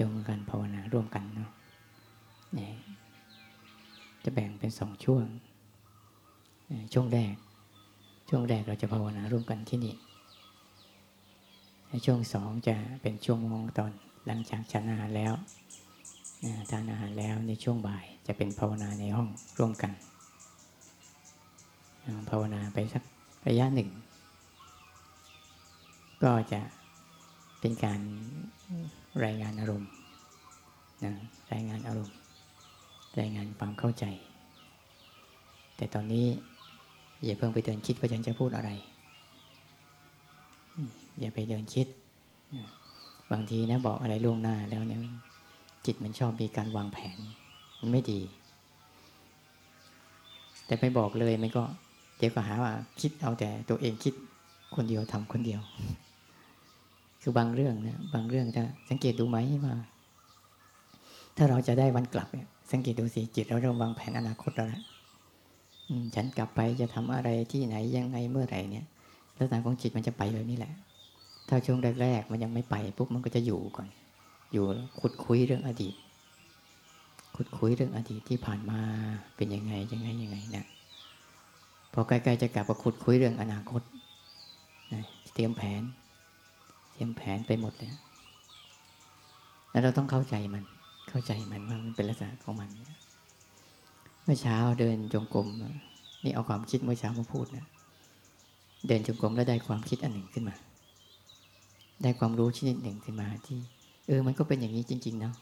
จะไปชมกันภาวนาร่วมกันเนาะจะแบ่งเป็นสองช่วง ช่วงแรก ช่วงแรกเราจะภาวนาร่วมกันที่นี่ช่วงสองจะเป็นช่วงมงตอนหลังจากฉันอาหารแล้วทานอาหารแล้วในช่วงบ่ายจะเป็นภาวนาในห้องร่วมกันภาวนาไปสักระยะหนึ่ง ก็จะเป็นการ รายงานอารมณ์นะรายงานอารมณ์ รายงานความเข้าใจ แต่ตอนนี้อย่าเพิ่งไปเดินคิดว่าฉันจะพูดอะไร อย่าไปเดินคิด บางทีนะบอกอะไรล่วงหน้าแล้วเนี่ยจิตมันชอบมีการวางแผน มันไม่ดี แต่ไปบอกเลยมันก็เดี๋ยวก็หาว่าคิดเอาแต่ตัวเองคิดคนเดียวทำคนเดียว คือบางเรื่องนะบางเรื่องถ้าสังเกตดูไหมว่า ถ้าเราจะได้วันกลับเนี่ยสังเกตดูสิจิตเราเริ่มวางแผนอนาคตแล้วนะฉันกลับไปจะทำอะไรที่ไหนยังไงเมื่อไหร่เนี่ยลักษณะของจิตมันจะไปแบบนี้แหละ ถ้าช่วงแรกๆมันยังไม่ไปปุ๊บมันก็จะอยู่ก่อน อยู่ขุดคุยเรื่องอดีต ขุดคุยเรื่องอดีตที่ผ่านมาเป็นยังไงยังไงยังไงนะพอใกล้ๆจะกลับมาขุดคุยเรื่องอนาคตนะเตรียมแผน ยมแผนไปหมดเลยแล้วเราต้องเข้าใจมัน เข้าใจมันว่ามันเป็นลักษณะของมันเมื่อเช้าเดินจงกรมนี่เอาความคิดเมื่อเช้ามาพูดนะเดินจงกรมแล้วได้ความคิดอันหนึ่งขึ้นมา ได้ความรู้ชนิดหนึ่งขึ้นมาที่ เออมันก็เป็นอย่างนี้จริงๆเนาะ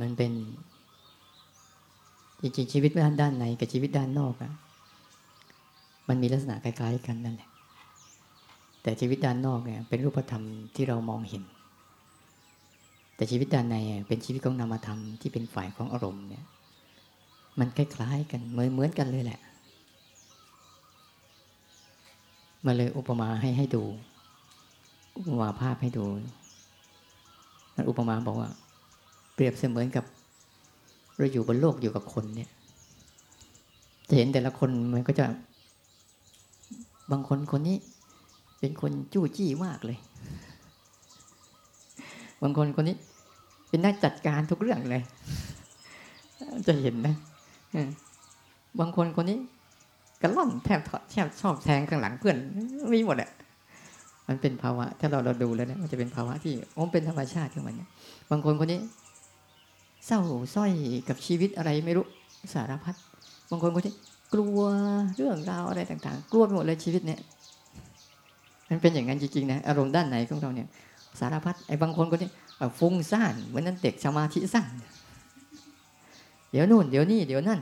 มันเป็น จริงๆชีวิตด้านด้านในกับชีวิตด้านนอกอะมันมีลักษณะคล้ายๆ กันนั่นแหละแต่ชีวิตด้านนอกเนี่ยเป็นรูปธรรมที่เรามองเห็น แต่ชีวิตด้านในเป็นชีวิตของนามธรรมที่เป็นฝ่ายของอารมณ์เนี่ย มันคล้ายๆกันเหมือนเหมือนกันเลยแหละมาเลยอุปมาให้ให้ดู อุปมาภาพให้ดูมันอุปมาบอกว่า เปรียบเสมือนกับ เราอยู่บนโลกอยู่กับคนเนี่ยจะเห็นแต่ละคนมันก็จะ บางคนคนนี้ เป็นคนจู้จี้มากเลย บางคนคนนี้ เป็นนักจัดการทุกเรื่องเลย จะเห็นนะบางคนคนนี้กระล่อนแทบแทบชอบแทงข้างหลังเพื่อนมีหมดแหละมันเป็นภาวะ ถ้าเราเราดูแล้วเนี่ยมันจะเป็นภาวะที่โอ้เป็นธรรมชาติของมันเนี่ยบางคนคนนี้ เศร้าส้อยกับชีวิตอะไรไม่รู้สารพัดบางคนก็ที่กลัวเรื่องราวอะไรต่าง ๆ กลัวไปหมดเลยชีวิตเนี่ยมันเป็นอย่างนั้นจริงๆนะอารมณ์ด้านไหนของเราเนี่ย สารพัดไอ้บางคนก็ที่ฟุ้งซ่านเหมือนนั้นเด็กสมาธิสั้นเดี๋ยวนู่นเดี๋ยวนี่เดี๋ยวนั่น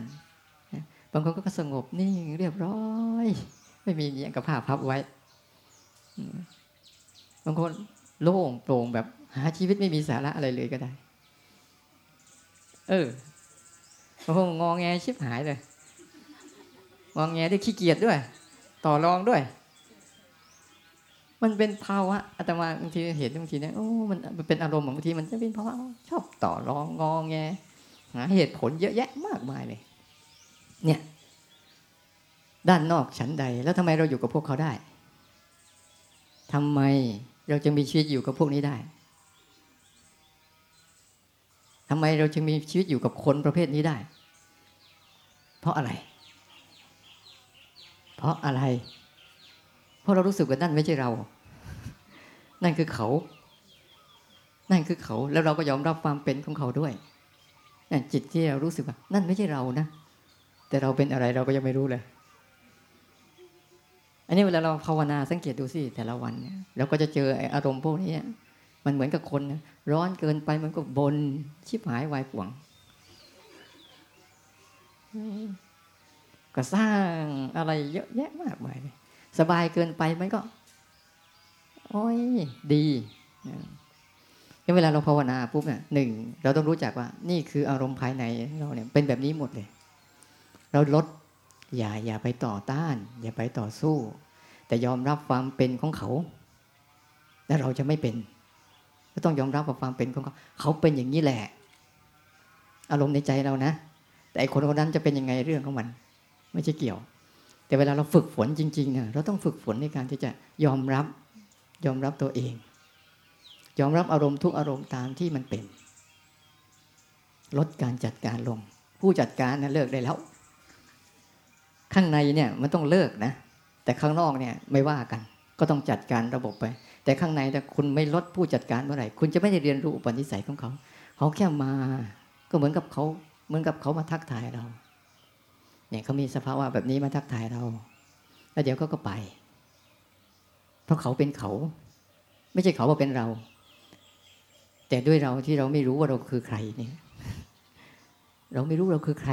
บางคนก็สงบนิ่งเรียบร้อย ไม่มีอย่างกับผ้าพับไว้บางคนโล่งโปร่งแบบหาชีวิตไม่มีสาระอะไรเลยก็ได้ เออบางคนงองแงชิบหายเลยงองแงด้วยขี้เกียจด้วย ต่อรองด้วย มันเป็นภาวะอาตมาบางทีเห็นบางทีเนี่ยโอ้มันเป็นอารมณ์บางทีมันจะเป็นภาวะชอบต่อรองงองแงหาเหตุผลเยอะแยะมากมายเลย เนี่ย ด้านนอกฉันใด แล้วทำไมเราอยู่กับพวกเขาได้ทำไมเราจะมีชีวิตอยู่กับพวกนี้ได้ ทำไมเราจึงมีชีวิตอยู่กับคนประเภทนี้ได้ เพราะอะไร เพราะอะไร เพราะเรารู้สึกว่านั่นไม่ใช่เรา นั่นคือเขา นั่นคือเขา แล้วเราก็ยอมรับความเป็นของเขาด้วยนั่นจิตที่เรารู้สึกว่า นั่นไม่ใช่เรานะ แต่เราเป็นอะไรเราก็ยังไม่รู้เลยอันนี้เวลาเราภาวนาสังเกตดูสิแต่ละวันเนี่ยเราก็จะเจออารมณ์พวกนี้ มันเหมือนกับคนร้อนเกินไปมันก็บนชิบหายวายป่วง ก็สร้างอะไรเยอะแยะมากมายสบายเกินไปมันก็ โอ้ยดีเวลาเราภาวนาปุ๊บเนี่ยหนึ่งเราต้องรู้จักว่า นี่คืออารมณ์ภายในเราเนี่ยเป็นแบบนี้หมดเลย เราลดอย่าอย่าไปต่อต้าน อย่าไปต่อสู้ แต่ยอมรับความเป็นของเขา และเราจะไม่เป็น ก็ต้องยอมรับกับความเป็นของเขาเขาเป็นอย่างนี้แหละ อารมณ์ในใจเรานะ แต่คนคนนั้นจะเป็นยังไงเรื่องของมัน ไม่ใช่เกี่ยว แต่เวลาเราฝึกฝนจริงๆเนี่ยเราต้องฝึกฝนในการที่จะยอมรับ ยอมรับตัวเอง ยอมรับอารมณ์ทุกอารมณ์ตามที่มันเป็น ลดการจัดการลง ผู้จัดการนะเลิกได้แล้ว ข้างในเนี่ยมันต้องเลิกนะ แต่ข้างนอกเนี่ยไม่ว่ากัน ก็ต้องจัดการระบบไป แต่ข้างในแต่คุณไม่ลดผู้จัดการเมื่อไหร่ คุณจะไม่ได้เรียนรู้อุปนิสัยของเขา เขาแค่มา ก็เหมือนกับเขาเหมือนกับเขามาทักทายเรา เนี่ยเขามีสภาวะแบบนี้มาทักทายเรา แล้วเดี๋ยวเขาก็ไป เพราะเขาเป็นเขา ไม่ใช่เขาว่าเป็นเรา แต่ด้วยเราที่เราไม่รู้ว่าเราคือใครเนี่ย เราไม่รู้เราคือใคร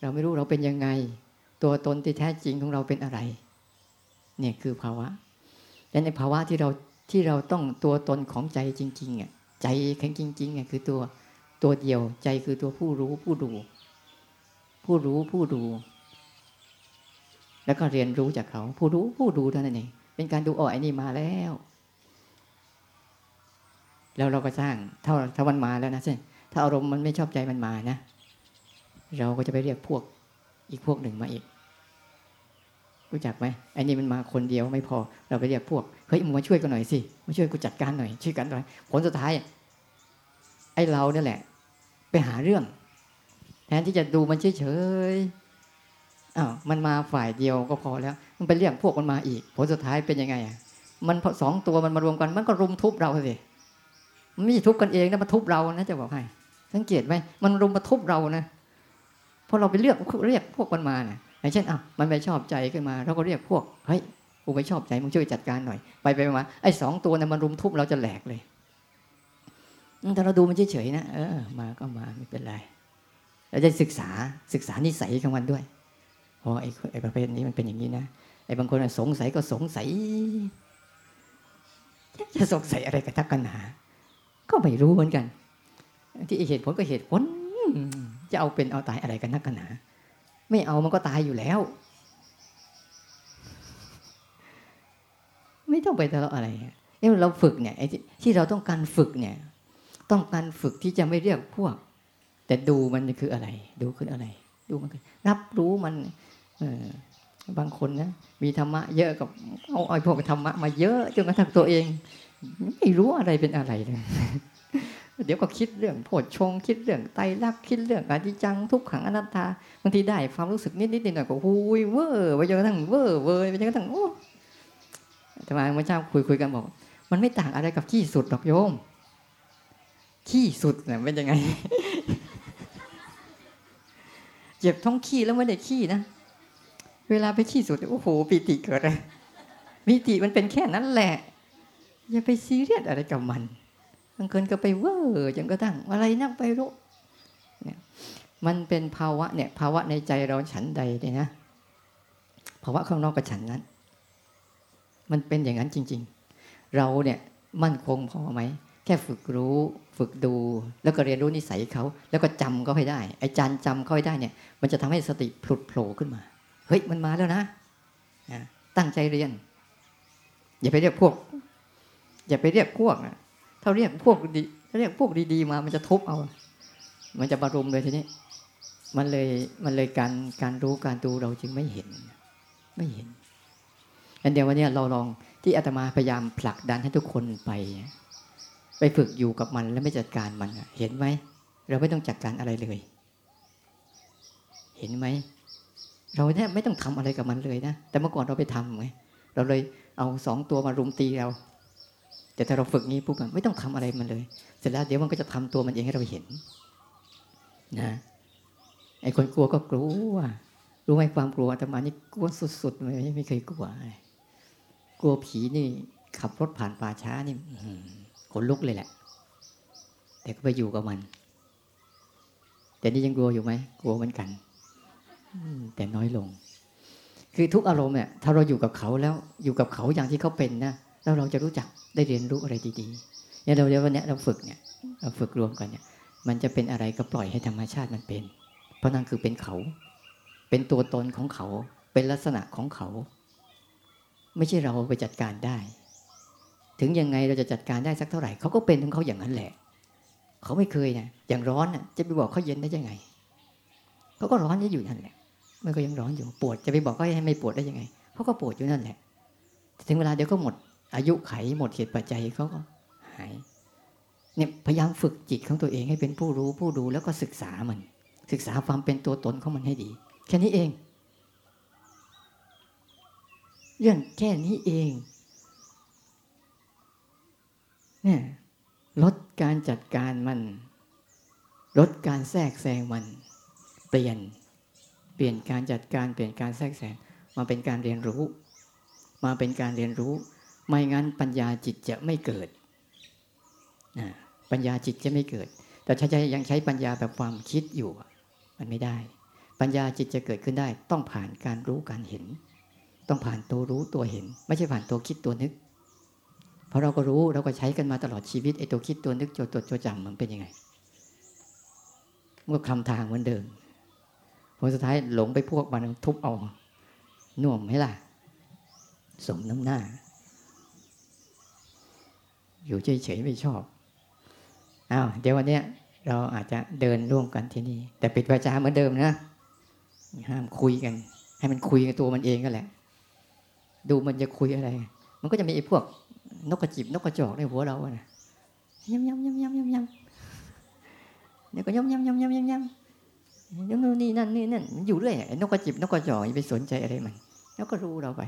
เราไม่รู้เราเป็นยังไง ตัวตนที่แท้จริงของเราเป็นอะไร เนี่ยคือภาวะ และในภาวะที่เราที่เราต้องตัวตนของใจจริงๆอะใจแข็งจริงๆอะคือตัวตัวเดียวใจคือตัวผู้รู้ผู้ดู ผู้รู้ผู้ดู แล้วก็เรียนรู้จากเขา ผู้รู้ผู้ดูเท่านั้นเองเป็นการดูอ๋อไอ้นี่มาแล้ว แล้วเราก็สร้างถ้าถ้ามันมาแล้วนะเช่นถ้าอารมณ์มันไม่ชอบใจมันมานะ เราก็จะไปเรียกพวกอีกพวกหนึ่งมาอีก รู้จักไหมไอ้นี่มันมาคนเดียวไม่พอ เราไปเรียกพวก เฮ้ยมึงมาช่วยกันหน่อยสิ มาช่วยกูจัดการหน่อย ช่วยกันหน่อย ผลสุดท้าย ไอ้เราเนี่ยแหละ ไปหาเรื่อง แทนที่จะดูมันเฉยๆอ้าว มันมาฝ่ายเดียวก็พอแล้ว มันไปเรียกพวกมันมาอีก ผลสุดท้ายเป็นยังไงอะ มันสองตัวมันมารวมกัน มันก็รุมทุบเราสิ มันไม่ใช่ทุบกันเองนะมาทุบเรานะจะบอกให้ สังเกตไหม มันรุมมาทุบเรานะ เพราะเราไปเรียกเรียกพวกมันมาเนะ อย่างเช่นอะมันไม่ชอบใจขึ้นมาเราก็เรียกพวกเฮ้ยกูไม่ชอบใจมึงช่วยจัดการหน่อย ไปไปมาไอ้สองตัวนั้นมันรุมทุบเราจะแหลกเลยแต่เราดูมันเฉยๆนะเออมาก็มาไม่เป็นไรเราจะศึกษาศึกษานิสัยของมันด้วยพอไอ้ไอ้ประเภทนี้มันเป็นอย่างนี้นะไอ้บางคนสงสัยก็สงสัยจะสงสัยอะไรกันทักกันหา ก็ไม่รู้เหมือนกัน ที่เหตุผลก็เหตุผลจะเอาเป็นเอาตายอะไรกันนักกันหนา ไม่เอามันก็ตายอยู่แล้ว ไม่ต้องไปทะเลาะอะไรเอ้เราฝึกเนี่ยที่เราต้องการฝึกเนี่ย ต้องการฝึกที่จะไม่เรียกพวก แต่ดูมันคืออะไร ดูคืออะไร ดูมันรับรู้มันเออบางคนนะมีธรรมะเยอะกับเอาไอ้พวกธรรมะมาเยอะจนกระทั่งตัวเอง ไม่รู้อะไรเป็นอะไรเลย เดี๋ยวก็คิดเรื่องโพชฌงค์คิดเรื่องไตรลักษณ์คิดเรื่องอนิจจังทุกขังอนัตตาบางทีได้ความรู้สึกนิดนิดหน่อยก็หุยเวอร์ไปจนกระทั่งเวอร์เวอร์ไปจนกระทั่งโอ้ทำไมเมื่อเช้าคุยคุยกันบอก มันไม่ต่างอะไรกับขี้สุดหรอกโยมขี้สุดเนี่ยเป็นยังไง เจ็บท้องขี้แล้วไม่ได้ขี้นะเวลาไปขี้สุดโอ้โหปีติเกิดเลยปีติมันเป็นแค่นั้นแหละ อย่าไปซีเรียสอะไรกับมัน บางคนก็ไปเวอร์จนกระทั่งอะไรนักไปรู้เนี่ยมันเป็นภาวะเนี่ยภาวะในใจเราฉันใดเนี่ยนะภาวะข้างนอกกับฉันนั้น มันเป็นอย่างนั้นจริง ๆ เราเนี่ยมั่นคงพอไหมแค่ฝึกรู้ฝึกดู แล้วก็เรียนรู้นิสัยเขา แล้วก็จำเขาให้ได้ไอ้จานจำเขาให้ได้เนี่ย มันจะทำให้สติผลุดโผล่ขึ้นมา เฮ้ยมันมาแล้วนะตั้งใจเรียน อย่าไปเรียกพวก อย่าไปเรียกพวกนะ ถ้าเรียกพวกดีถ้าเรียกพวกดีๆมา มันจะทุบเอา มันจะบารุมเลยทีนี้ มันเลยมันเลยการการรู้การดูเราจึงไม่เห็น ไม่เห็นอันเดียววันนี้เราลองที่อาตมาพยายามผลักดันให้ทุกคนไป ไปฝึกอยู่กับมันแล้วไม่จัดการมันเห็นไหมเราไม่ต้องจัดการอะไรเลย เห็นไหมเราแทบไม่ต้องทำอะไรกับมันเลยนะแต่เมื่อก่อนเราไปทำไงเราเลยเอาสองตัวมารุมตีเรา แต่ถ้าเราฝึกงี้ปุ๊บไม่ต้องทำอะไรมันเลย เสร็จแล้วเดี๋ยวมันก็จะทำตัวมันเองให้เราเห็น นะไอ้คนกลัวก็กลัวรู้ไหมความกลัวแต่มานี่กลัวสุดๆเลยไม่เคยกลัวกลัวผีนี่ ขับรถผ่านป่าช้านี่ขนลุกเลยแหละ แต่ก็ไปอยู่กับมัน แต่นี่ยังกลัวอยู่ไหมกลัวเหมือนกันแต่น้อยลง คือทุกอารมณ์เนี่ยถ้าเราอยู่กับเขาแล้วอยู่กับเขาอย่างที่เขาเป็นนะ แล้วเราจะรู้จักได้เรียนรู้อะไรดีๆเนี่ยเราเดี๋ยววันนี้เราฝึกเนี่ยเราฝึกรวมกันเนี่ย มันจะเป็นอะไรก็ปล่อยให้ธรรมชาติมันเป็น เพราะนั่นคือเป็นเขา เป็นตัวตนของเขา เป็นลักษณะของเขา ไม่ใช่เราไปจัดการได้ ถึงยังไงเราจะจัดการได้สักเท่าไหร่เขาก็เป็นของเขาอย่างนั้นแหละ เขาไม่เคยนะอย่างร้อนน่ะจะไปบอกเขาเย็นได้ยังไงเขาก็ร้อนอยู่นั่นแหละมันก็ยังร้อนอยู่ปวดจะไปบอกว่าให้ไม่ปวดได้ยังไงเขาก็ปวดอยู่นั่นแหละ ถึงเวลาเดี๋ยวก็หมด อายุไขหมดเหตุปัจจัยเขาก็หายเนี่ยพยายามฝึกจิตของตัวเองให้เป็นผู้รู้ผู้ดูแล้วก็ศึกษามัน ศึกษาความเป็นตัวตนของมันให้ดี แค่นี้เอง เรื่องแค่นี้เองเนี่ยลดการจัดการมัน ลดการแทรกแซงมัน เปลี่ยนเปลี่ยนการจัดการเปลี่ยนการแทรกแซงมาเป็นการเรียนรู้ มาเป็นการเรียนรู้ ไม่งั้นปัญญาจิตจะไม่เกิด ปัญญาจิตจะไม่เกิด แต่ถ้ายังใช้ปัญญาแบบความคิดอยู่ มันไม่ได้ ปัญญาจิตจะเกิดขึ้นได้ ต้องผ่านการรู้การเห็น ต้องผ่านตัวรู้ตัวเห็น ไม่ใช่ผ่านตัวคิดตัวนึก เพราะเราก็รู้เราก็ใช้กันมาตลอดชีวิตไอ้ตัวคิดตัวนึกตัวจดตัวจำมันเป็นยังไงมันก็คำทางเหมือนเดิมผลสุดท้ายหลงไปพวกมันทุบเอาน่วมไหมล่ะ สมน้ำหน้า อยู่เฉยๆไม่ชอบอ้าวเดี๋ยววันนี้เราอาจจะเดินร่วมกันที่นี่ แต่ปิดวาจาเหมือนเดิมนะห้ามคุยกัน ให้มันคุยกับตัวมันเองก็แหละ ดูมันจะคุยอะไร มันก็จะมีไอ้พวกนกกระจิบนกกระจอกในหัวเราอะนะยำยำยำยำยำยำเนี่ยก็ยำยำยำยำยำยำยำนู่นนี่นั่นนี่นั่นมันอยู่เรื่อยนกกระจิบนกกระจอกอย่าไปสนใจอะไรมัน แล้วก็รู้เราไป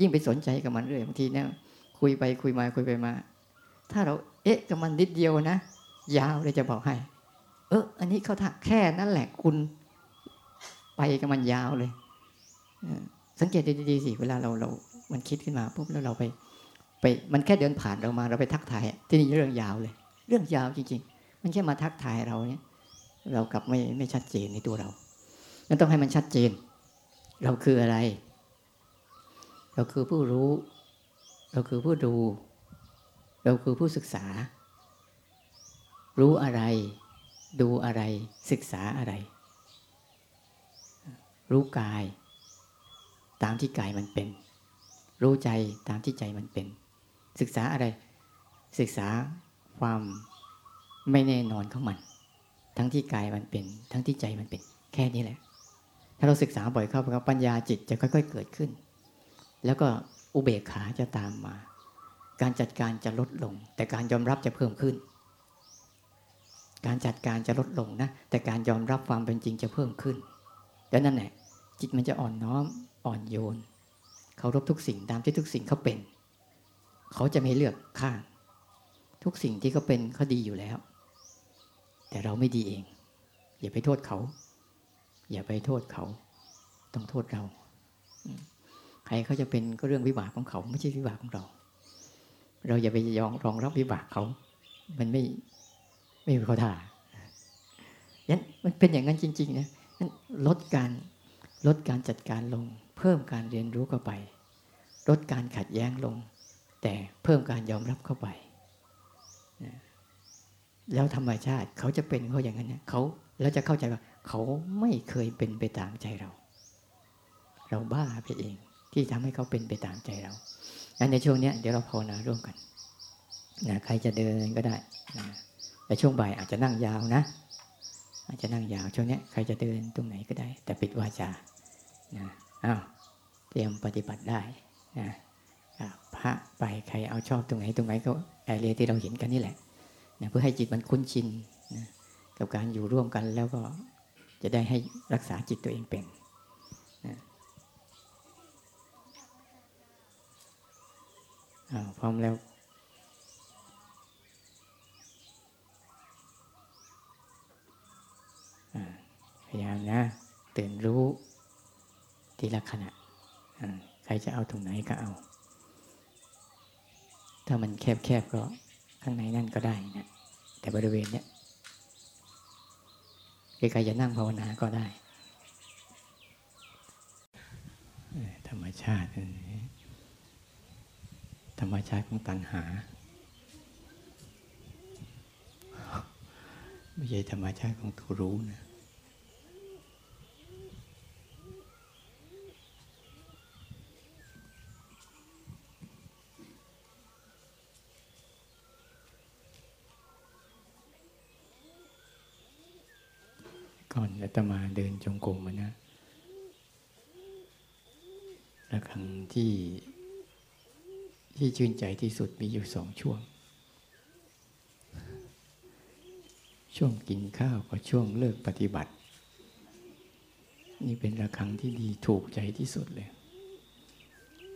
ยิ่งไปสนใจกับมันเรื่อยบางทีเนี่ย คุยไปคุยมาคุยไปมา ถ้าเราเอ๊ะกับมันนิดเดียวนะ ยาวเลยจะบอกให้ เอออันนี้เขาทักแค่นั่นแหละคุณไปกับมันยาวเลย สังเกตดีๆสิเวลาเราเรา มันคิดขึ้นมาปุ๊บแล้วเราไป ไปมันแค่เดินผ่านเรามาเราไปทักทายที่นี่เรื่องยาวเลย เรื่องยาวจริง ๆ มันแค่มาทักทายเราเนี่ย เรากลับไม่ไม่ชัดเจนในตัวเรานั้นต้องให้มันชัดเจน เราคืออะไร เราคือผู้รู้ เราคือผู้ดู เราคือผู้ศึกษา รู้อะไร ดูอะไร ศึกษาอะไร รู้กาย ตามที่กายมันเป็น รู้ใจตามที่ใจมันเป็น ศึกษาอะไร ศึกษาความไม่แน่นอนของมัน ทั้งที่กายมันเป็น ทั้งที่ใจมันเป็น แค่นี้แหละ ถ้าเราศึกษาบ่อยเข้าไปปัญญาจิตจะค่อย ๆ เกิดขึ้น แล้วก็ อุเบกขาจะตามมา การจัดการจะลดลง แต่การยอมรับจะเพิ่มขึ้น การจัดการจะลดลงนะ แต่การยอมรับความเป็นจริงจะเพิ่มขึ้นแล้วนั่นแหละจิตมันจะอ่อนน้อมอ่อนโยนเคารพทุกสิ่งตามที่ทุกสิ่งเขาเป็น เขาจะไม่เลือกข้างทุกสิ่งที่เขาเป็นเขาดีอยู่แล้ว แต่เราไม่ดีเอง อย่าไปโทษเขา อย่าไปโทษเขา ต้องโทษเรา ใครเขาจะเป็นก็เรื่องวิบากของเขา ไม่ใช่วิบากของเรา เราอย่าไปยองรองรับวิบากเขา มันไม่ไม่มีเขาท่ายันมันเป็นอย่างนั้นจริงๆนะนั้นลดการลดการจัดการลง เพิ่มการเรียนรู้เข้าไป ลดการขัดแย้งลง แต่เพิ่มการยอมรับเข้าไป แล้วธรรมชาติเขาจะเป็นเขาอย่างนั้นเนี่ยเขาแล้วจะเข้าใจว่า เขาไม่เคยเป็นไปตามใจเรา เราบ้าไปเอง ที่ทำให้เขาเป็นไปตามใจเราอันในช่วงนี้เดี๋ยวเราภาวนาร่วมกันนะใครจะเดินก็ได้นะแต่ช่วงบ่ายอาจจะนั่งยาวนะ อาจจะนั่งยาวช่วงนี้ใครจะเดินตรงไหนก็ได้ แต่ปิดวาจานะอ้าวเตรียมปฏิบัติได้นะพระไปใครเอาชอบตรงไหนตรงไหนก็แอเรียที่เราเห็นกันนี่แหละนะเพื่อให้จิตมันคุ้นชินนะกับการอยู่ร่วมกันแล้วก็จะได้ให้รักษาจิตตัวเองเป็นนะ พร้อมแล้ว พยายามนะตื่นรู้ทีละขณะ ใครจะเอาตรงไหนก็เอา ถ้ามันแคบๆก็ข้างในนั่นก็ได้นะ แต่บริเวณเนี้ยใครจะนั่งภาวนาก็ได้ ธรรมชาติ ธรรมชาติของตัณหา ไม่ใช่ธรรมชาติของตัวรู้นะก่อนอาตมาเดินจงกรมนะระฆังที่ ที่ชื่นใจที่สุดมีอยู่สองช่วง ช่วงกินข้าวกับช่วงเลิกปฏิบัติ นี่เป็นระฆังที่ดีถูกใจที่สุดเลย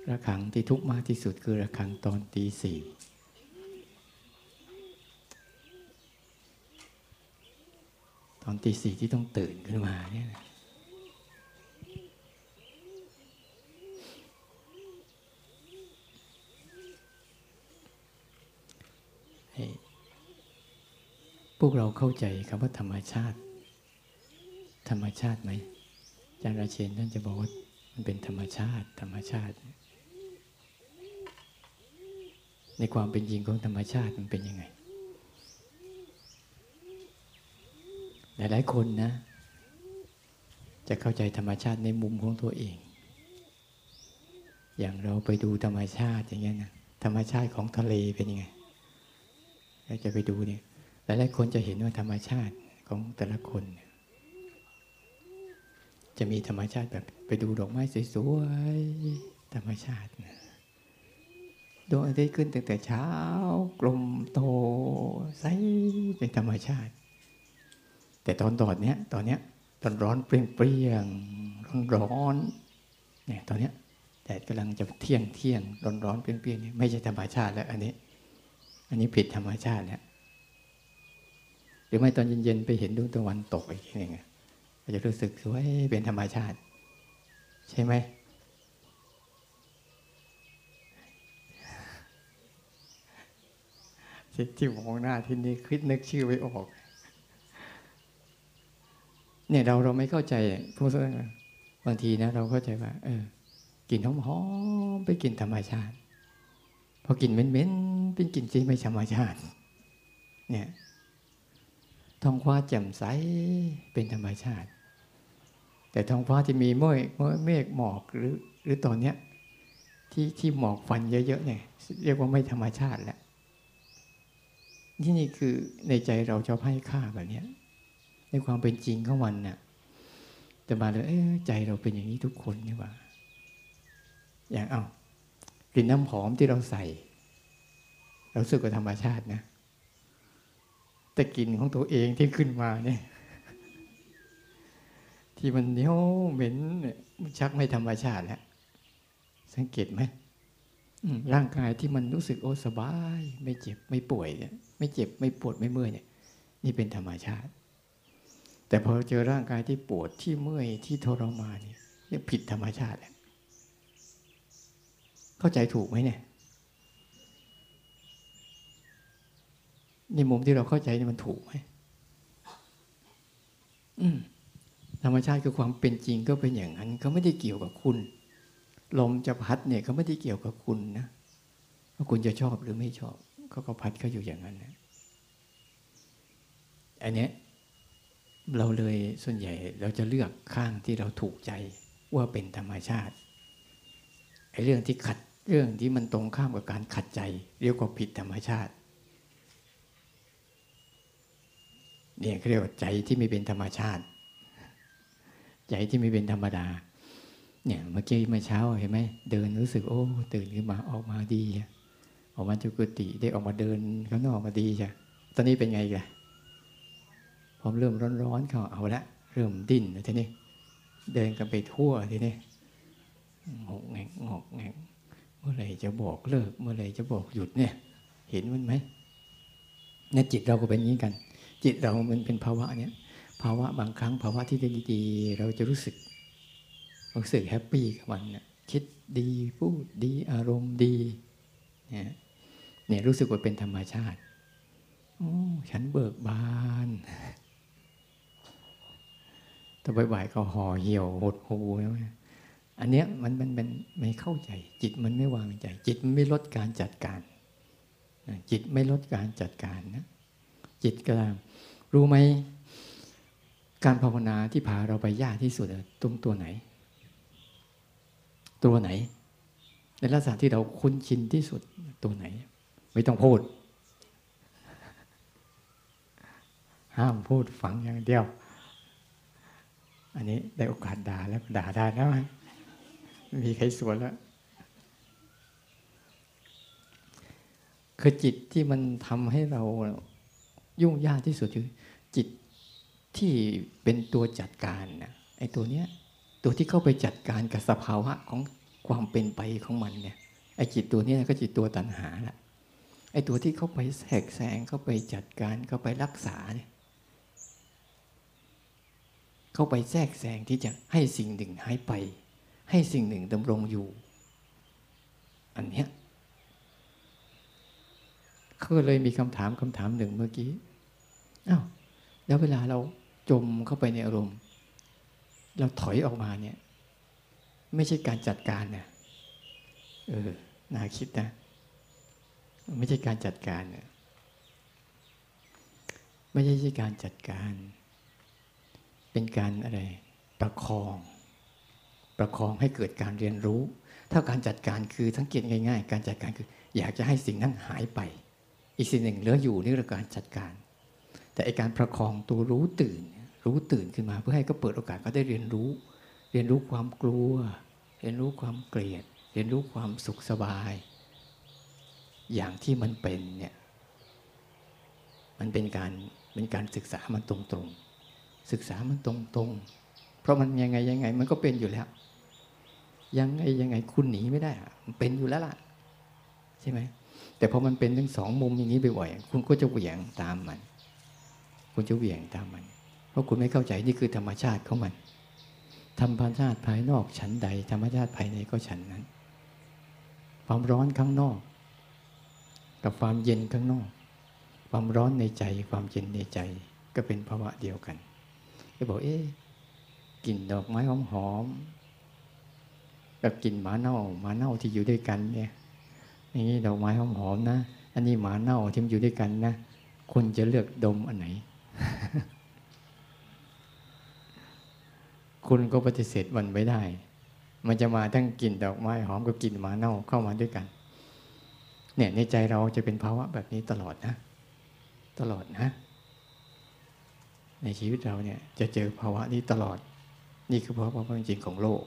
ระฆังที่ทุกข์มากที่สุดคือระฆังตอนตีสี่ตอนตีสี่ที่ต้องตื่นขึ้นมาเนี่ย พวกเราเข้าใจคำว่าธรรมชาติ ธรรมชาติไหมอาจารย์ราเชนท่านจะบอกว่ามันเป็นธรรมชาติ ธรรมชาติ ในความเป็นจริงของธรรมชาติมันเป็นยังไง หลายๆคนนะ จะเข้าใจธรรมชาติในมุมของตัวเอง อย่างเราไปดูธรรมชาติอย่างเงี้ยนะธรรมชาติของทะเลเป็นยังไงเราจะไปดูเนี่ย หลายๆคนจะเห็นว่าธรรมชาติของแต่ละคน จะมีธรรมชาติแบบไปดูดอกไม้สวยๆธรรมชาตินะดวงอาทิตย์ขึ้นตั้งแต่เช้า กลมโตใสเป็นธรรมชาติ แต่ตอนตอนเนี้ยตอนเนี้ยตอนร้อนเปรี้ยงร้อนร้อนเนี่ยตอนเนี้ยแดดกำลังจะเที่ยงเที่ยงร้อนร้อนเปรี้ยงๆเนี่ยไม่ใช่ธรรมชาติแล้ว อันนี้ อันนี้ผิดธรรมชาติแล้ว หรือไม่ตอนเย็นๆไปเห็นดวงตะวันตกอีกทีนึงอาจะรู้สึกสวยเป็นธรรมชาติ ใช่ไหมที่มองหน้าที่นี่คิดนึกชื่อไว้ออก เนี่ยเราเราไม่เข้าใจพวกบางทีนะ เราเข้าใจว่า เออกินหอมหอมไปกลิ่นธรรมชาติพอกินเหม็นๆเป็นกลิ่นที่ไม่ธรรมชาติ เนี่ย ท้องฟ้าแจ่มใสเป็นธรรมชาติ แต่ท้องฟ้าที่มีเมฆเมฆหมอกหรือหรือตอนเนี้ยที่ที่หมอกฟันเยอะๆเนี่ยเรียกว่าไม่ธรรมชาติแล้วที่นี่คือในใจเราชอบให้ค่าแบบนี้ในความเป็นจริงของมันน่ะแต่มาเลยเอ้ใจเราเป็นอย่างนี้ทุกคนนี่ว่า อย่างเอากลิ่นน้ำหอมที่เราใส่ เราสึกว่าธรรมชาตินะ แต่กลิ่นของตัวเองที่ขึ้นมาเนี่ยที่มันเหนียวเหม็นเนี่ยมันชักไม่ธรรมชาติแล้วสังเกตไหมร่างกายที่มันรู้สึกโอ้สบาย ไม่เจ็บไม่ป่วยเนี่ยไม่เจ็บไม่ปวดไม่เมื่อยเนี่ย นี่เป็นธรรมชาติ แต่พอเจอร่างกายที่ปวดที่เมื่อยที่ทรมานเนี่ยผิดธรรมชาติแล้วเข้าใจถูกไหมเนี่ย ในมุมที่เราเข้าใจนี่มันถูกไหมธรรมชาติคือความเป็นจริงก็เป็นอย่างนั้นเขาไม่ได้เกี่ยวกับคุณ ลมจะพัดเนี่ยเขาไม่ได้เกี่ยวกับคุณนะว่าคุณจะชอบหรือไม่ชอบเขาก็พัดเขาอยู่อย่างนั้นนะอันนี้เราเลยส่วนใหญ่เราจะเลือกข้างที่เราถูกใจว่าเป็นธรรมชาติไอ้เรื่องที่ขัดเรื่องที่มันตรงข้ามกับการขัดใจ เรียกว่าผิดธรรมชาติ เนี่ยเรียกว่าใจที่ไม่เป็นธรรมชาติ ใจที่ไม่เป็นธรรมดา เนี่ยเมื่อกี้เมื่อเช้าเห็นไหมเดินรู้สึกโอ้ตื่นขึ้นมาออกมาดีออกมาจุกุติได้ออกมาเดินข้างนอกมาดีใช่ตอนนี้เป็นไงกันพอเริ่มร้อนๆเขาเอาละเริ่มดิ้นทีนี้เดินกันไปทั่วทีนี้งกแงงงกแงงเมื่อไหร่จะบอกเลิก เมื่อไหร่จะบอกหยุดเนี่ย เห็นมันไหมเนี่ยจิตเราก็เป็นอย่างนี้กัน จิตเรามันเป็นภาวะเนี้ยภาวะบางครั้งภาวะที่ดีๆเราจะรู้สึกรู้สึกแฮปปี้กับมันเนี่ยคิดดีพูดดีอารมณ์ดีเนี่ยเนี่ยรู้สึกว่าเป็นธรรมชาติโอ้ฉันเบิกบานแต่บ่ายๆก็ห่อเหี่ยวหดหู่นะอันเนี้ยมันมันมันไม่เข้าใจ จิตมันไม่วางใจ จิตมันไม่ลดการจัดการ จิตไม่ลดการจัดการนะจิตกำลัง รู้ไหมการภาวนาที่พาเราไปยากที่สุดตรงตัวไหน ตัวไหน ในลักษณะที่เราคุ้นชินที่สุดตัวไหน ไม่ต้องพูด ห้ามพูดฝังอย่างเดียว อันนี้ได้โอกาสด่าแล้วด่าได้แล้วมีใครสวนแล้วคือจิตที่มันทำให้เรา ยุ่งยากที่สุดคือ จิตที่เป็นตัวจัดการนะไอ้ตัวเนี้ยตัวที่เข้าไปจัดการกับสภาวะของความเป็นไปของมันเนี่ยไอ้จิตตัวนี้ก็จิตตัวตัณหาละไอ้ตัวที่เข้าไปแทรกแซงเข้าไปจัดการเข้าไปรักษาเนี่ยเข้าไปแทรกแซงที่จะให้สิ่งหนึ่งหายไป ให้สิ่งหนึ่งดำรงอยู่ อันเนี้ยก็เลยมีคำถามคำถามหนึ่งเมื่อกี้ อ้าวแล้วเวลาเราจมเข้าไปในอารมณ์ เราถอยออกมาเนี่ย ไม่ใช่การจัดการนะเออน่าคิดนะ ไม่ใช่การจัดการนะไม่ใช่การจัดการ เป็นการอะไร ประคอง ประคองให้เกิดการเรียนรู้ ถ้าการจัดการคือสังเกตง่าย ๆ การจัดการคือ อยากจะให้สิ่งนั้นหายไป อีกสิ่งหนึ่งเหลืออยู่นี่คือการจัดการ แต่อการประคองตัวรู้ตื่น รู้ตื่นขึ้นมาเพื่อให้ก็เปิดโอกาสเขาได้เรียนรู้ เรียนรู้ความกลัว เรียนรู้ความเกลียด เรียนรู้ความสุขสบาย อย่างที่มันเป็นเนี่ยมันเป็นการเป็นการศึกษามันตรงๆ ศึกษามันตรงๆ เพราะมันยังไงยังไง มันก็เป็นอยู่แล้ว ยังไงยังไงคุณหนีไม่ได้มันเป็นอยู่แล้วล่ะ ใช่ไหมแต่พอมันเป็นทั้งสองมุมอย่างนี้บ่อยๆคุณก็จะเหวี่ยงตามมัน คุณจะเหวี่ยงตามมัน เพราะคุณไม่เข้าใจนี่คือธรรมชาติของมัน ธรรมชาติภายนอกฉันใด ธรรมชาติภายในก็ฉันนั้น ความร้อนข้างนอก กับความเย็นข้างนอก ความร้อนในใจ ความเย็นในใจ ก็เป็นภาวะเดียวกันก็บอกเอ๊ะกลิ่นดอกไม้หอมหอมกับกลิ่นหมาเน่าหมาเน่าที่อยู่ด้วยกันเนี่ยนี่ดอกไม้หอมหอมนะ อันนี้หมาเน่าที่มันอยู่ด้วยกันนะคนจะเลือกดมอันไหน คุณก็ปฏิเสธมันไม่ได้ มันจะมาทั้งกลิ่นดอกไม้หอมกับกลิ่นหมาเน่าเข้ามาด้วยกัน เนี่ยในใจเราจะเป็นภาวะแบบนี้ตลอดนะ ตลอดนะ ในชีวิตเราเนี่ยจะเจอภาวะนี้ตลอด นี่คือภาวะความจริงของโลก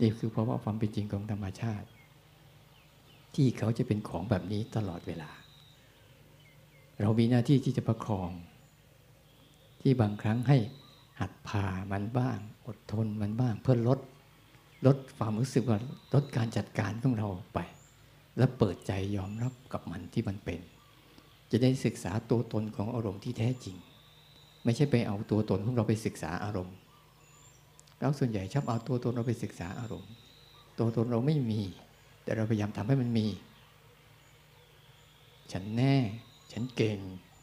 นี่คือภาวะความเป็นจริงของธรรมชาติ ที่เขาจะเป็นของแบบนี้ตลอดเวลา เรามีหน้าที่ที่จะประคอง ที่บางครั้งให้หัดพามันบ้าง อดทนมันบ้าง เพื่อลดลดความรู้สึกว่าลดการจัดการของเราไป แล้วเปิดใจยอมรับกับมันที่มันเป็น จะได้ศึกษาตัวตนของอารมณ์ที่แท้จริง ไม่ใช่ไปเอาตัวตนของเราไปศึกษาอารมณ์เราส่วนใหญ่ชอบเอาตัวตนเราไปศึกษาอารมณ์ ตัวตนเราไม่มี แต่เราพยายามทำให้มันมี ฉันแน่ ฉันเก่ง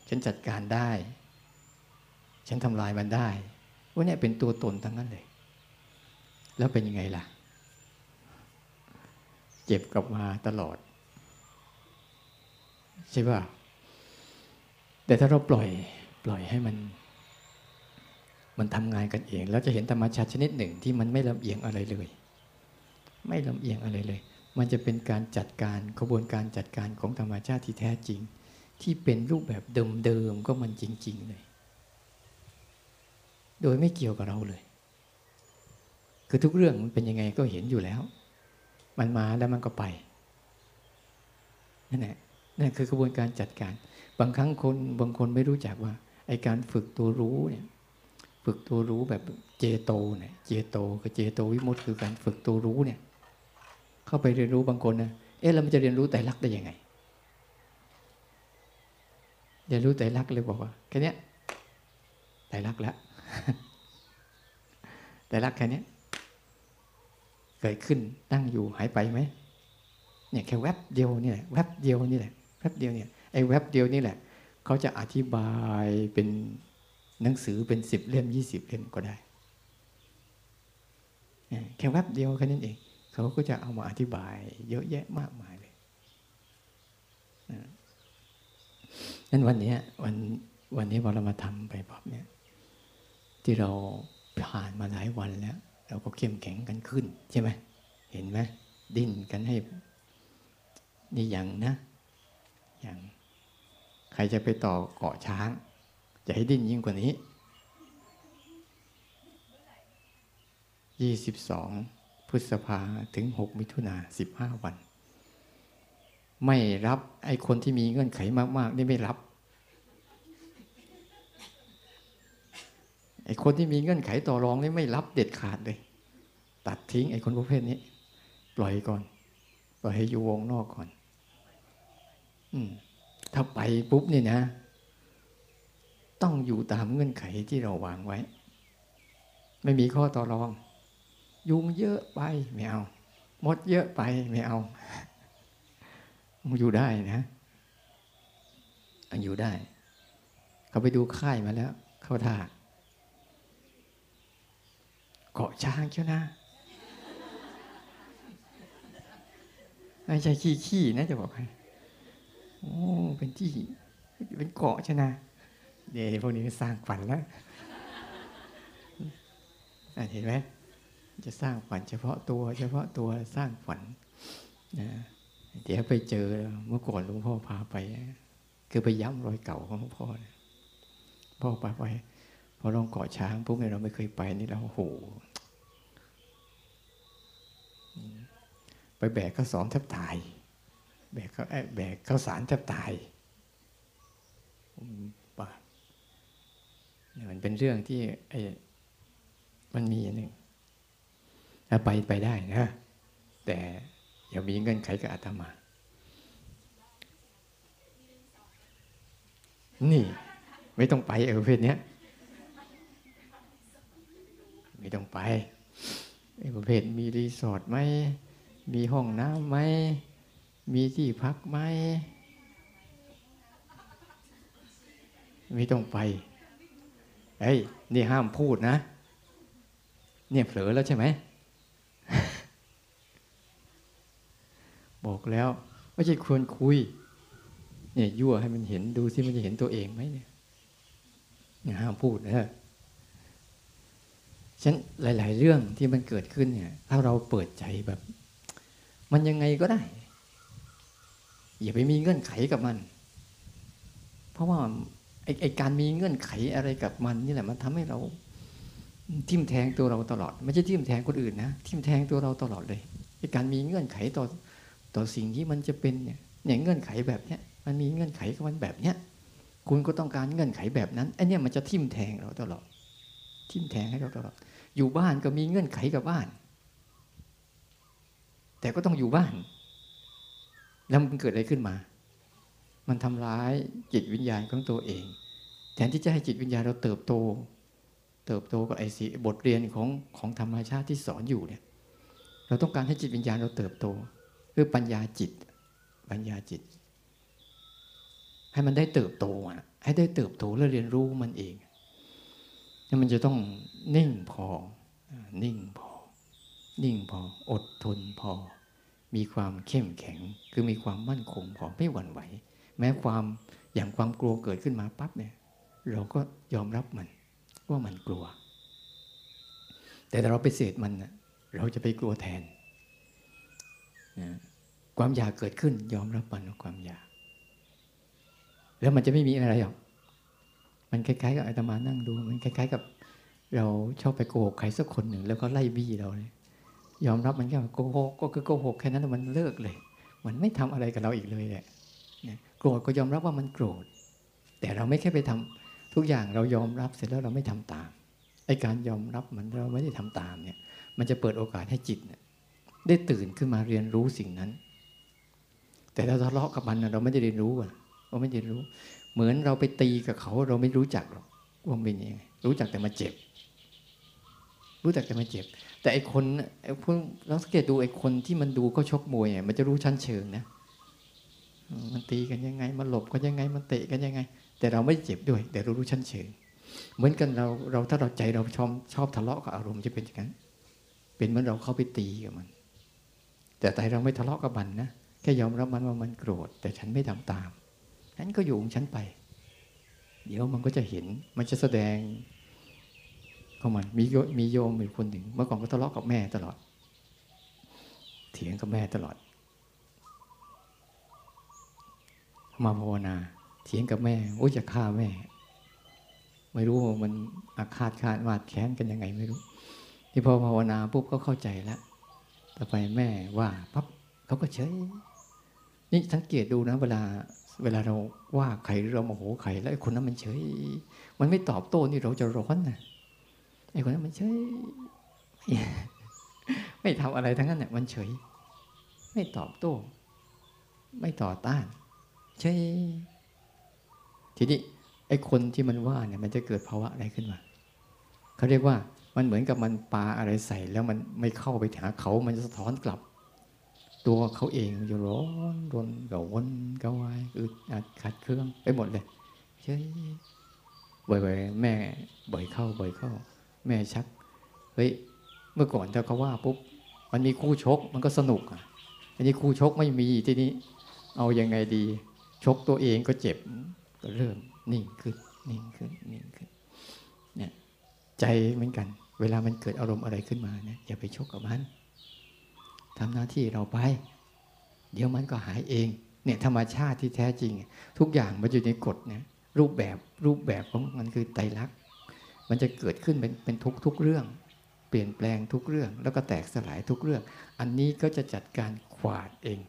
ฉันจัดการได้ ฉันทำลายมันได้ว่าเนี่ยเป็นตัวตนทั้งนั้นเลย แล้วเป็นยังไงล่ะ เจ็บกลับมาตลอด ใช่ป่ะแต่ถ้าเราปล่อยปล่อยให้มัน มันทำงานกันเอง แล้วจะเห็นธรรมชาติชนิดหนึ่งที่มันไม่ลำเอียงอะไรเลย ไม่ลำเอียงอะไรเลย มันจะเป็นการจัดการกระบวนการจัดการของธรรมชาติที่แท้จริง ที่เป็นรูปแบบเดิมๆก็มันจริง ๆ เลย โดยไม่เกี่ยวกับเราเลย คือทุกเรื่องมันเป็นยังไงก็เห็นอยู่แล้ว มันมาแล้วมันก็ไปนั่นแหละนั่นคือกระบวนการจัดการ บางครั้งคนบางคนไม่รู้จักว่าไอการฝึกตัวรู้เนี่ย ฝึกตัวรู้แบบเจโตเนี่ย เจโตกับเจโตวิมุตติคือการฝึกตัวรู้เนี่ย เข้าไปเรียนรู้บางคนนะเอ๊ะเรามันจะเรียนรู้แต่ลักได้ยังไงเรียนรู้แต่ลักเลยบอกว่าแค่นี้แต่ลักแล้ว แต่ลักแค่นี้เกิดขึ้นตั้งอยู่หายไปไหมเนี่ยแค่แวบเดียวนี่แหละแวบเดียวนี่แหละแวบเดียวเนี่ยไอ้แวบเดียวนี่แหละ เขาจะอธิบายเป็นหนังสือเป็นสิบเล่มยี่สิบเล่มก็ได้ แค่แวบเดียวแค่นั้นเอง เขาก็จะเอามาอธิบายเยอะแยะมากมายเลยนั้นวันนี้วันวันนี้พอเรามาทำไปแบบเนี้ย ที่เราผ่านมาหลายวันแล้ว เราก็เข้มแข็งกันขึ้น ใช่ไหมเห็นไหมดิ้นกันให้ นี่อย่างนะอย่างใครจะไปต่อเกาะช้าง จะให้ดิ้นยิ่งกว่านี้ยี่สิบสองพฤษภาถึงหกมิถุนาสิบห้าวัน ไม่รับไอ้คนที่มีเงื่อนไขมากๆนี่ไม่รับ ไอ้ คนที่มีเงื่อนไขต่อรองนี่ไม่รับเด็ดขาดเลย ตัดทิ้งไอ้คนประเภทนี้ ปล่อยก่อน ปล่อยให้อยู่วงนอกก่อน อืม ถ้าไปปุ๊บเนี่ยนะ ต้องอยู่ตามเงื่อนไขที่เราวางไว้ ไม่มีข้อต่อรอง ยุงเยอะไปไม่เอา มดเยอะไปไม่เอาอยู่ได้นะอยู่ได้ เขาไปดูค่ายมาแล้ว เข้าท่า เกาะช้างเชียวนะไม่ใช่ขี้ขี้นะจะบอกให้โอ้เป็นที่เป็นเกาะใช่นะเดี๋ยวพวกนี้สร้างฝันแล้วเห็นไหมจะสร้างฝันเฉพาะตัว เฉพาะตัวสร้างฝันนะเดี๋ยวไปเจอเมื่อก่อนหลวงพ่อพาไป คือไปย้ำรอยเก่าของหลวงพ่อพ่อไปไป พอลองเกาะช้างปุ๊บเนี่ยเราไม่เคยไปนี่เราโห ไปแบกข้าวสอนแทบตาย แบกเขาแบกข้าวสารแทบตายป่ะมันเป็นเรื่องที่ไอ้มันมีอย่างหนึ่งถ้าไปไปได้นะ แต่อย่ามีเงื่อนไขกับอาตมา นี่ ไม่ต้องไปเออเพศนี้ยไม่ต้องไปไอ้ประเภทมีรีสอร์ทไหม มีห้องน้ำไหม มีที่พักไหม ไม่ต้องไป เฮ้ย นี่ห้ามพูดนะ เนี่ยเผลอแล้วใช่ไหม บอกแล้ว ไม่ใช่ควรคุย เนี่ยยั่วให้มันเห็นดูสิมันจะเห็นตัวเองไหมเนี่ยห้ามพูดนะฉันหลาย ๆ เรื่องที่มันเกิดขึ้นเนี่ย ถ้าเราเปิดใจแบบ มันยังไงก็ได้ อย่าไปมีเงื่อนไขกับมัน เพราะว่าไอ้ไอการมีเงื่อนไขอะไรกับมันนี่แหละมันทำให้เราทิ่มแทงตัวเราตลอด ไม่ใช่ทิ่มแทงคนอื่นนะทิ่มแทงตัวเราตลอดเลยไอการมีเงื่อนไขต่อต่อสิ่งที่มันจะเป็นเนี่ยเนี่ยเงื่อนไขแบบเนี้ยมันมีเงื่อนไขกับมันแบบเนี้ยคุณก็ต้องการเงื่อนไขแบบนั้นไอ้นี่มันจะทิ่มแทงเราตลอด ทิ่มแทงให้เราตลอด อยู่บ้านก็มีเงื่อนไขกับบ้าน แต่ก็ต้องอยู่บ้าน แล้วมันเกิดอะไรขึ้นมา มันทำร้ายจิตวิญญาณของตัวเอง แทนที่จะให้จิตวิญญาณเราเติบโต เติบโตกับไอ้สีบทเรียนของของธรรมชาติที่สอนอยู่เนี่ย เราต้องการให้จิตวิญญาณเราเติบโตคือปัญญาจิต ปัญญาจิต ให้มันได้เติบโตอะ ให้ได้เติบโตและเรียนรู้มันเองแล้วมันจะต้องนิ่งพอ นิ่งพอ นิ่งพอ อดทนพอ มีความเข้มแข็ง คือมีความมั่นคงพอไม่หวั่นไหว แม้ความอย่างความกลัวเกิดขึ้นมาปั๊บเนี่ย เราก็ยอมรับมัน ว่ามันกลัว แต่ถ้าเราไปเสดมันเราจะไปกลัวแทนความอยากเกิดขึ้น ยอมรับมันความอยาก แล้วมันจะไม่มีอะไรหรอกมันคล้ายๆกับอาตมานั่งดู มันคล้ายๆกับ เราชอบไปโกหกใครสักคนหนึ่ง แล้วก็ไล่บี้เราเลย ยอมรับมันแค่โกหกก็คือโกหกแค่นั้นมันเลิกเลย มันไม่ทำอะไรกับเราอีกเลยแหละโกรธก็ยอมรับว่ามันโกรธ แต่เราไม่แค่ไปทำทุกอย่างเรายอมรับเสร็จแล้วเราไม่ทำตามไอ้การยอมรับมันเราไม่ได้ทำตามเนี่ย มันจะเปิดโอกาสให้จิตได้ตื่นขึ้นมาเรียนรู้สิ่งนั้น แต่เราทะเลาะกับมันเราไม่ได้เรียนรู้อะเราไม่ได้รู้ เหมือนเราไปตีกับเขาเราไม่รู้จักหรอกว่าเป็นยังไงรู้จักแต่มาเจ็บ รู้จักแต่มาเจ็บ แต่ไอ้คนไอ้พวกเราสังเกตดูไอ้คนที่มันดูก็ชกมวยมันจะรู้ชั้นเชิงนะมันตีกันยังไง มันหลบกันยังไง มันเตะกันยังไง แต่เราไม่เจ็บด้วย แต่เรารู้ชั้นเชิง เหมือนกันเราเราถ้าเราใจเราชอบชอบทะเลาะกับอารมณ์จะเป็นอย่างนั้นเป็นเหมือนเราเข้าไปตีกับมัน แต่ใจเราไม่ทะเลาะกับมันนะแค่ยอมรับมันว่ามันโกรธ แต่ฉันไม่ทำตามฉันก็อยู่ของฉันไป เดี๋ยวมันก็จะเห็นมันจะแสดง เข้ามันมีโยมีโยมอยู่คนหนึ่ง เมื่อก่อนก็ทะเลาะกับแม่ตลอด เถียงกับแม่ตลอด มาภาวนา เถียงกับแม่โอ้ยจะฆ่าแม่ ไม่รู้ว่ามันอาฆาตคาดวาดแค้นกันยังไงไม่รู้ ที่พอภาวนาปุ๊บก็เข้าใจแล้วต่อไปแม่ว่าปั๊บเขาก็เฉยนี่สังเกตดูนะ เวลาเวลาเราว่าใครเราโมโหใครแล้วคนนั้นมันเฉย มันไม่ตอบโต้นี่เราจะร้อนนะ ไอ้คนนั้นมันเฉยไม่ทำอะไรทั้งนั้นเนี่ยมันเฉย ไม่ตอบโต้ ไม่ต่อต้าน เฉย ทีนี้ไอ้คนที่มันว่าเนี่ย มันจะเกิดภาวะอะไรขึ้นมาเขาเรียกว่ามันเหมือนกับมันปาอะไรใส่แล้วมันไม่เข้าไปหาเขา มันจะสะท้อนกลับ ตัวเขาเองจะร้อนรนกระวนกระวายอึดอัดขัดเครื่องไปหมดเลยเฉยบ่อยๆแม่บ่อยเข้าบ่อยเข้า แม่ชักเฮ้ยเมื่อก่อนถ้าเขาว่าปุ๊บมันมีคู่ชกมันก็สนุกอะอันนี้คู่ชกไม่มีทีนี้ เอาอยัางไงดี ชกตัวเองก็เจ็บ ก็เริ่มนิ่งขึ้นนิ่งขึ้นนิ่งขึ้นเนี่ยใจเหมือนกัน เวลามันเกิดอารมณ์อะไรขึ้นมาเนี่ยอย่าไปชกกับมันทำหน้าที่เราไป เดี๋ยวมันก็หายเอง เนี่ยธรรมชาติที่แท้จริง ทุกอย่างมันอยู่ในกฎเนี่ยรูปแบบรูปแบบของมันคือไตรลักษณ์ มันจะเกิดขึ้นเป็นเป็นทุกทุกเรื่อง เปลี่ยนแปลงทุกเรื่อง แล้วก็แตกสลายทุกเรื่อง อันนี้ก็จะจัดการขวาดเอง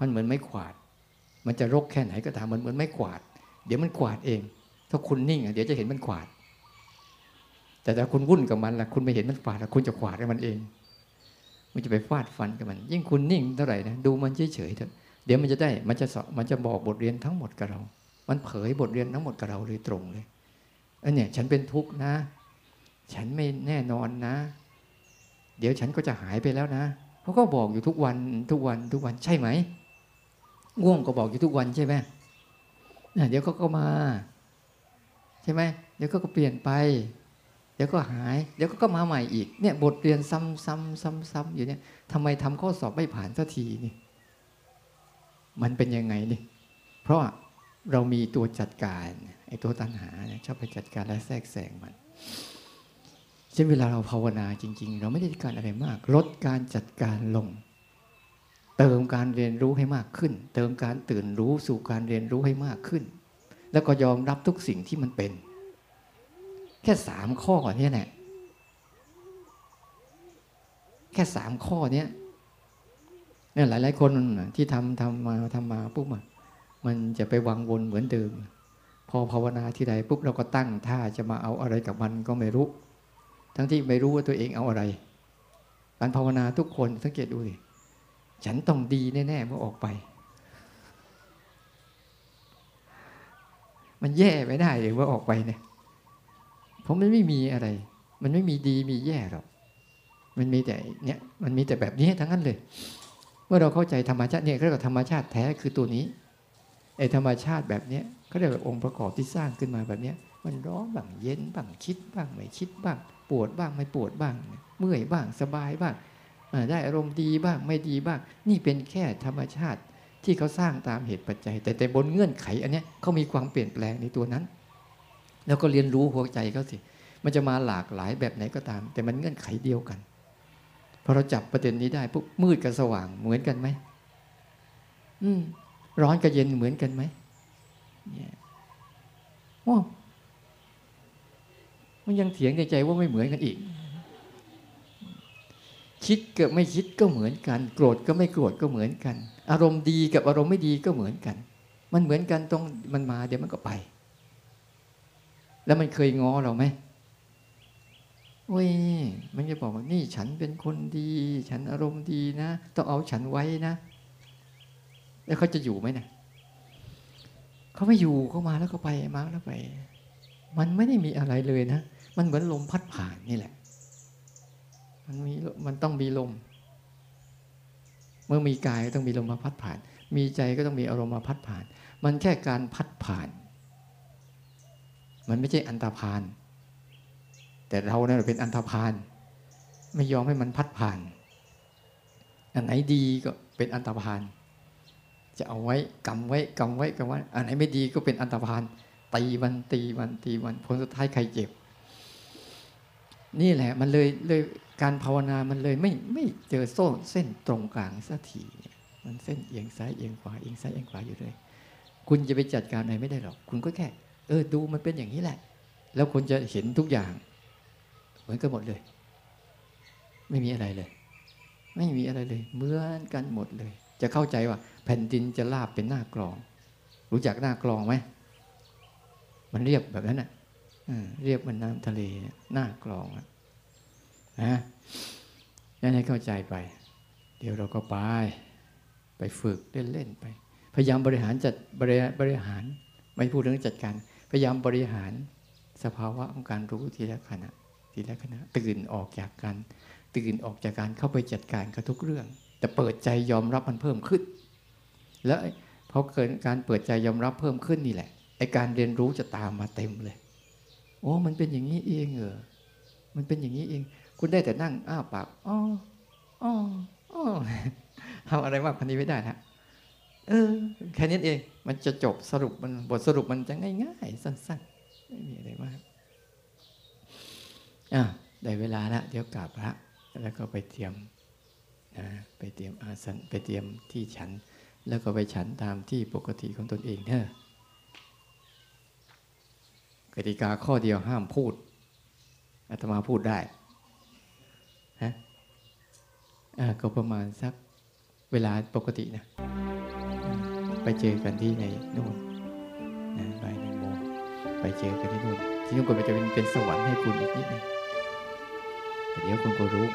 มันเหมือนไม่ขวาด มันจะรกแค่ไหนก็ตามมันเหมือนไม่ขวาด เดี๋ยวมันขวาดเอง ถ้าคุณนิ่งเดี๋ยวจะเห็นมันขวาด แต่ถ้าคุณวุ่นกับมันล่ะคุณไม่เห็นมันขวาดคุณจะขวาดให้มันเอง มันจะไปฟาดฟันกับมัน ยิ่งคุณนิ่งเท่าไหร่นะดูมันเฉยๆเถอะเดี๋ยวมันจะได้มันจะสอนมันจะบอกบทเรียนทั้งหมดกับเรา มันเผยบทเรียนทั้งหมดกับเราเลยตรงเลย อันเนี้ยฉันเป็นทุกข์นะ ฉันไม่แน่นอนนะ เดี๋ยวฉันก็จะหายไปแล้วนะเขาก็บอกอยู่ทุกวันทุกวันทุกวันใช่ไหมง่วงก็บอกอยู่ทุกวันใช่ไหมเดี๋ยวเขาก็มา ใช่ไหมเดี๋ยวก็เปลี่ยนไป เดี๋ยวก็หาย เดี๋ยวก็มาใหม่อีกเนี่ย บทเรียนซ้ำซ้ำซ้ำซ้ำอยู่เนี่ยทำไมทำข้อสอบไม่ผ่านสักทีนี่ มันเป็นยังไงนี่เพราะเรามีตัวจัดการ ไอ้ตัวตัณหาเนี่ยชอบไปจัดการและแทรกแซงมันเช่นเวลาเราภาวนาจริง ๆ เราไม่ได้การอะไรมาก ลดการจัดการลง เติมการเรียนรู้ให้มากขึ้น เติมการตื่นรู้สู่การเรียนรู้ให้มากขึ้น แล้วก็ยอมรับทุกสิ่งที่มันเป็น แค่สามข้อนี้แหละแค่สามข้อเนี้ยเนี่ยหลายๆคนที่ทำทำมาทำมาปุ๊บมันจะไปวังวนเหมือนเดิม พอภาวนาที่ใดปุ๊บเราก็ตั้งท่าจะมาเอาอะไรกับมันก็ไม่รู้ ทั้งที่ไม่รู้ว่าตัวเองเอาอะไร การภาวนาทุกคนสังเกตดูดิฉันต้องดีแน่ๆเมื่อออกไป มันแย่ไม่ได้เลยว่าออกไปเนี่ยเพราะมันไม่มีอะไร มันไม่มีดีมีแย่หรอกมันมีแต่เนี่ยมันมีแต่แบบนี้ทั้งนั้นเลยเมื่อเราเข้าใจธรรมชาติเนี่ยเรียกว่าธรรมชาติแท้คือตัวนี้ไอ้ธรรมชาติแบบเนี้ย เขาเรียกว่าองค์ประกอบที่สร้างขึ้นมาแบบนี้มันร้อนบ้างเย็นบ้างคิดบ้างไม่คิดบ้าง ปวดบ้างไม่ปวดบ้าง เมื่อยบ้างสบายบ้างได้อารมณ์ดีบ้างไม่ดีบ้าง นี่เป็นแค่ธรรมชาติที่เขาสร้างตามเหตุปัจจัย แต่แต่บนเงื่อนไขอันนี้เขามีความเปลี่ยนแปลงในตัวนั้น แล้วก็เรียนรู้หัวใจเขาสิมันจะมาหลากหลายแบบไหนก็ตาม แต่มันเงื่อนไขเดียวกันพอเราจับประเด็นนี้ได้ปุ๊บมืดกับสว่างเหมือนกันไหมอืมร้อนกับเย็นเหมือนกันไหม เนี่ยโอ้มันยังเถียงในใจว่าไม่เหมือนกันอีก คิดกับไม่คิดก็เหมือนกัน โกรธก็ไม่โกรธก็เหมือนกัน อารมณ์ดีกับอารมณ์ไม่ดีก็เหมือนกัน มันเหมือนกันตรงมันมาเดี๋ยวมันก็ไป แล้วมันเคยง้อเราไหมโอ้ยมันจะบอกว่านี่ฉันเป็นคนดี ฉันอารมณ์ดีนะ ต้องเอาฉันไว้นะ แล้วเขาจะอยู่ไหมเนะี่ย เขาไม่อยู่เขามาแล้วก็ไปมาแล้วไป มันไม่ได้มีอะไรเลยนะ มันเหมือนลมพัดผ่านนี่แหละ มันมีมันต้องมีลม เมื่อมีกายต้องมีลมมาพัดผ่าน มีใจก็ต้องมีอารมณ์มาพัดผ่าน มันแค่การพัดผ่าน มันไม่ใช่อันตรพาน แต่เราเนี่ยเป็นอันตรพาน ไม่ยอมให้มันพัดผ่าน อันไหนดีก็เป็นอันตรพาน จะเอาไว้กำไว้กำไว้กำไว้อันไหนไม่ดีก็เป็นอันตรพานตีมันตีมันตีมันผลสุดท้ายใครเจ็บ นี่แหละมันเลยเลยการภาวนามันเลยไม่ไม่เจอโซ่เส้นตรงกลางสักทีมันเส้นเอียงซ้ายเอียงขวาเอียงซ้ายเอียงขวาอยู่เลย คุณจะไปจัดการอะไรไม่ได้หรอก คุณก็แค่ เออดูมันเป็นอย่างนี้แหละ แล้วคนจะเห็นทุกอย่างเหมือนกันหมดเลย ไม่มีอะไรเลย ไม่มีอะไรเลยเหมือนกันหมดเลย จะเข้าใจว่า แผ่นดินจะลาบเป็นหน้ากลอง รู้จักหน้ากลองไหมมันเรียบแบบนั้นน่ะเรียบเหมันน้ำทะเลหน้ากลองอะนะนั่นให้เข้าใจไป เดี๋ยวเราก็ไป ไปฝึกเล่นๆไป พยายามบริหารจัดบริบริหาร ไม่พูดเรื่องจัดการ พยายามบริหารสภาวะของการรู้ทีละขณะ ทีละขณะ ตื่นออกจากการตื่นออกจากการเข้าไปจัดการกับทุกเรื่อง แต่เปิดใจยอมรับมันเพิ่มขึ้น แล้วพอเกิดการเปิดใจยอมรับเพิ่มขึ้นนี่แหละไอการเรียนรู้จะตามมาเต็มเลยโอ้มันเป็นอย่างนี้เองเหรอมันเป็นอย่างนี้เอง คุณได้แต่นั่งอ้าปากอ๋ออ๋ออ๋อทำอะไรมากกว่านี้ไม่ได้นะเออแค่นี้เอง มันจะจบสรุปมันบทสรุปมันจะง่ายๆสั้นๆ ไม่มีอะไรมากอะได้เวลาแล้วเดี๋ยวกลับละแล้วก็ไปเตรียมนะไปเตรียมอาสนไปเตรียมที่ฉัน แล้วก็ไปฉันตามที่ปกติของตนเองเถอะกติกาข้อเดียวห้ามพูดอาตมาพูดได้ฮะก็ประมาณสักเวลาปกตินะ ไปเจอกันที่ในนู่นนะบ่ายหนึ่งโมงไปเจอกันที่นู่นที่นู่นก็จะเป็นเป็นสวรรค์ให้คุณอีกนิดนึงแต่เดี๋ยวคุณก็รู้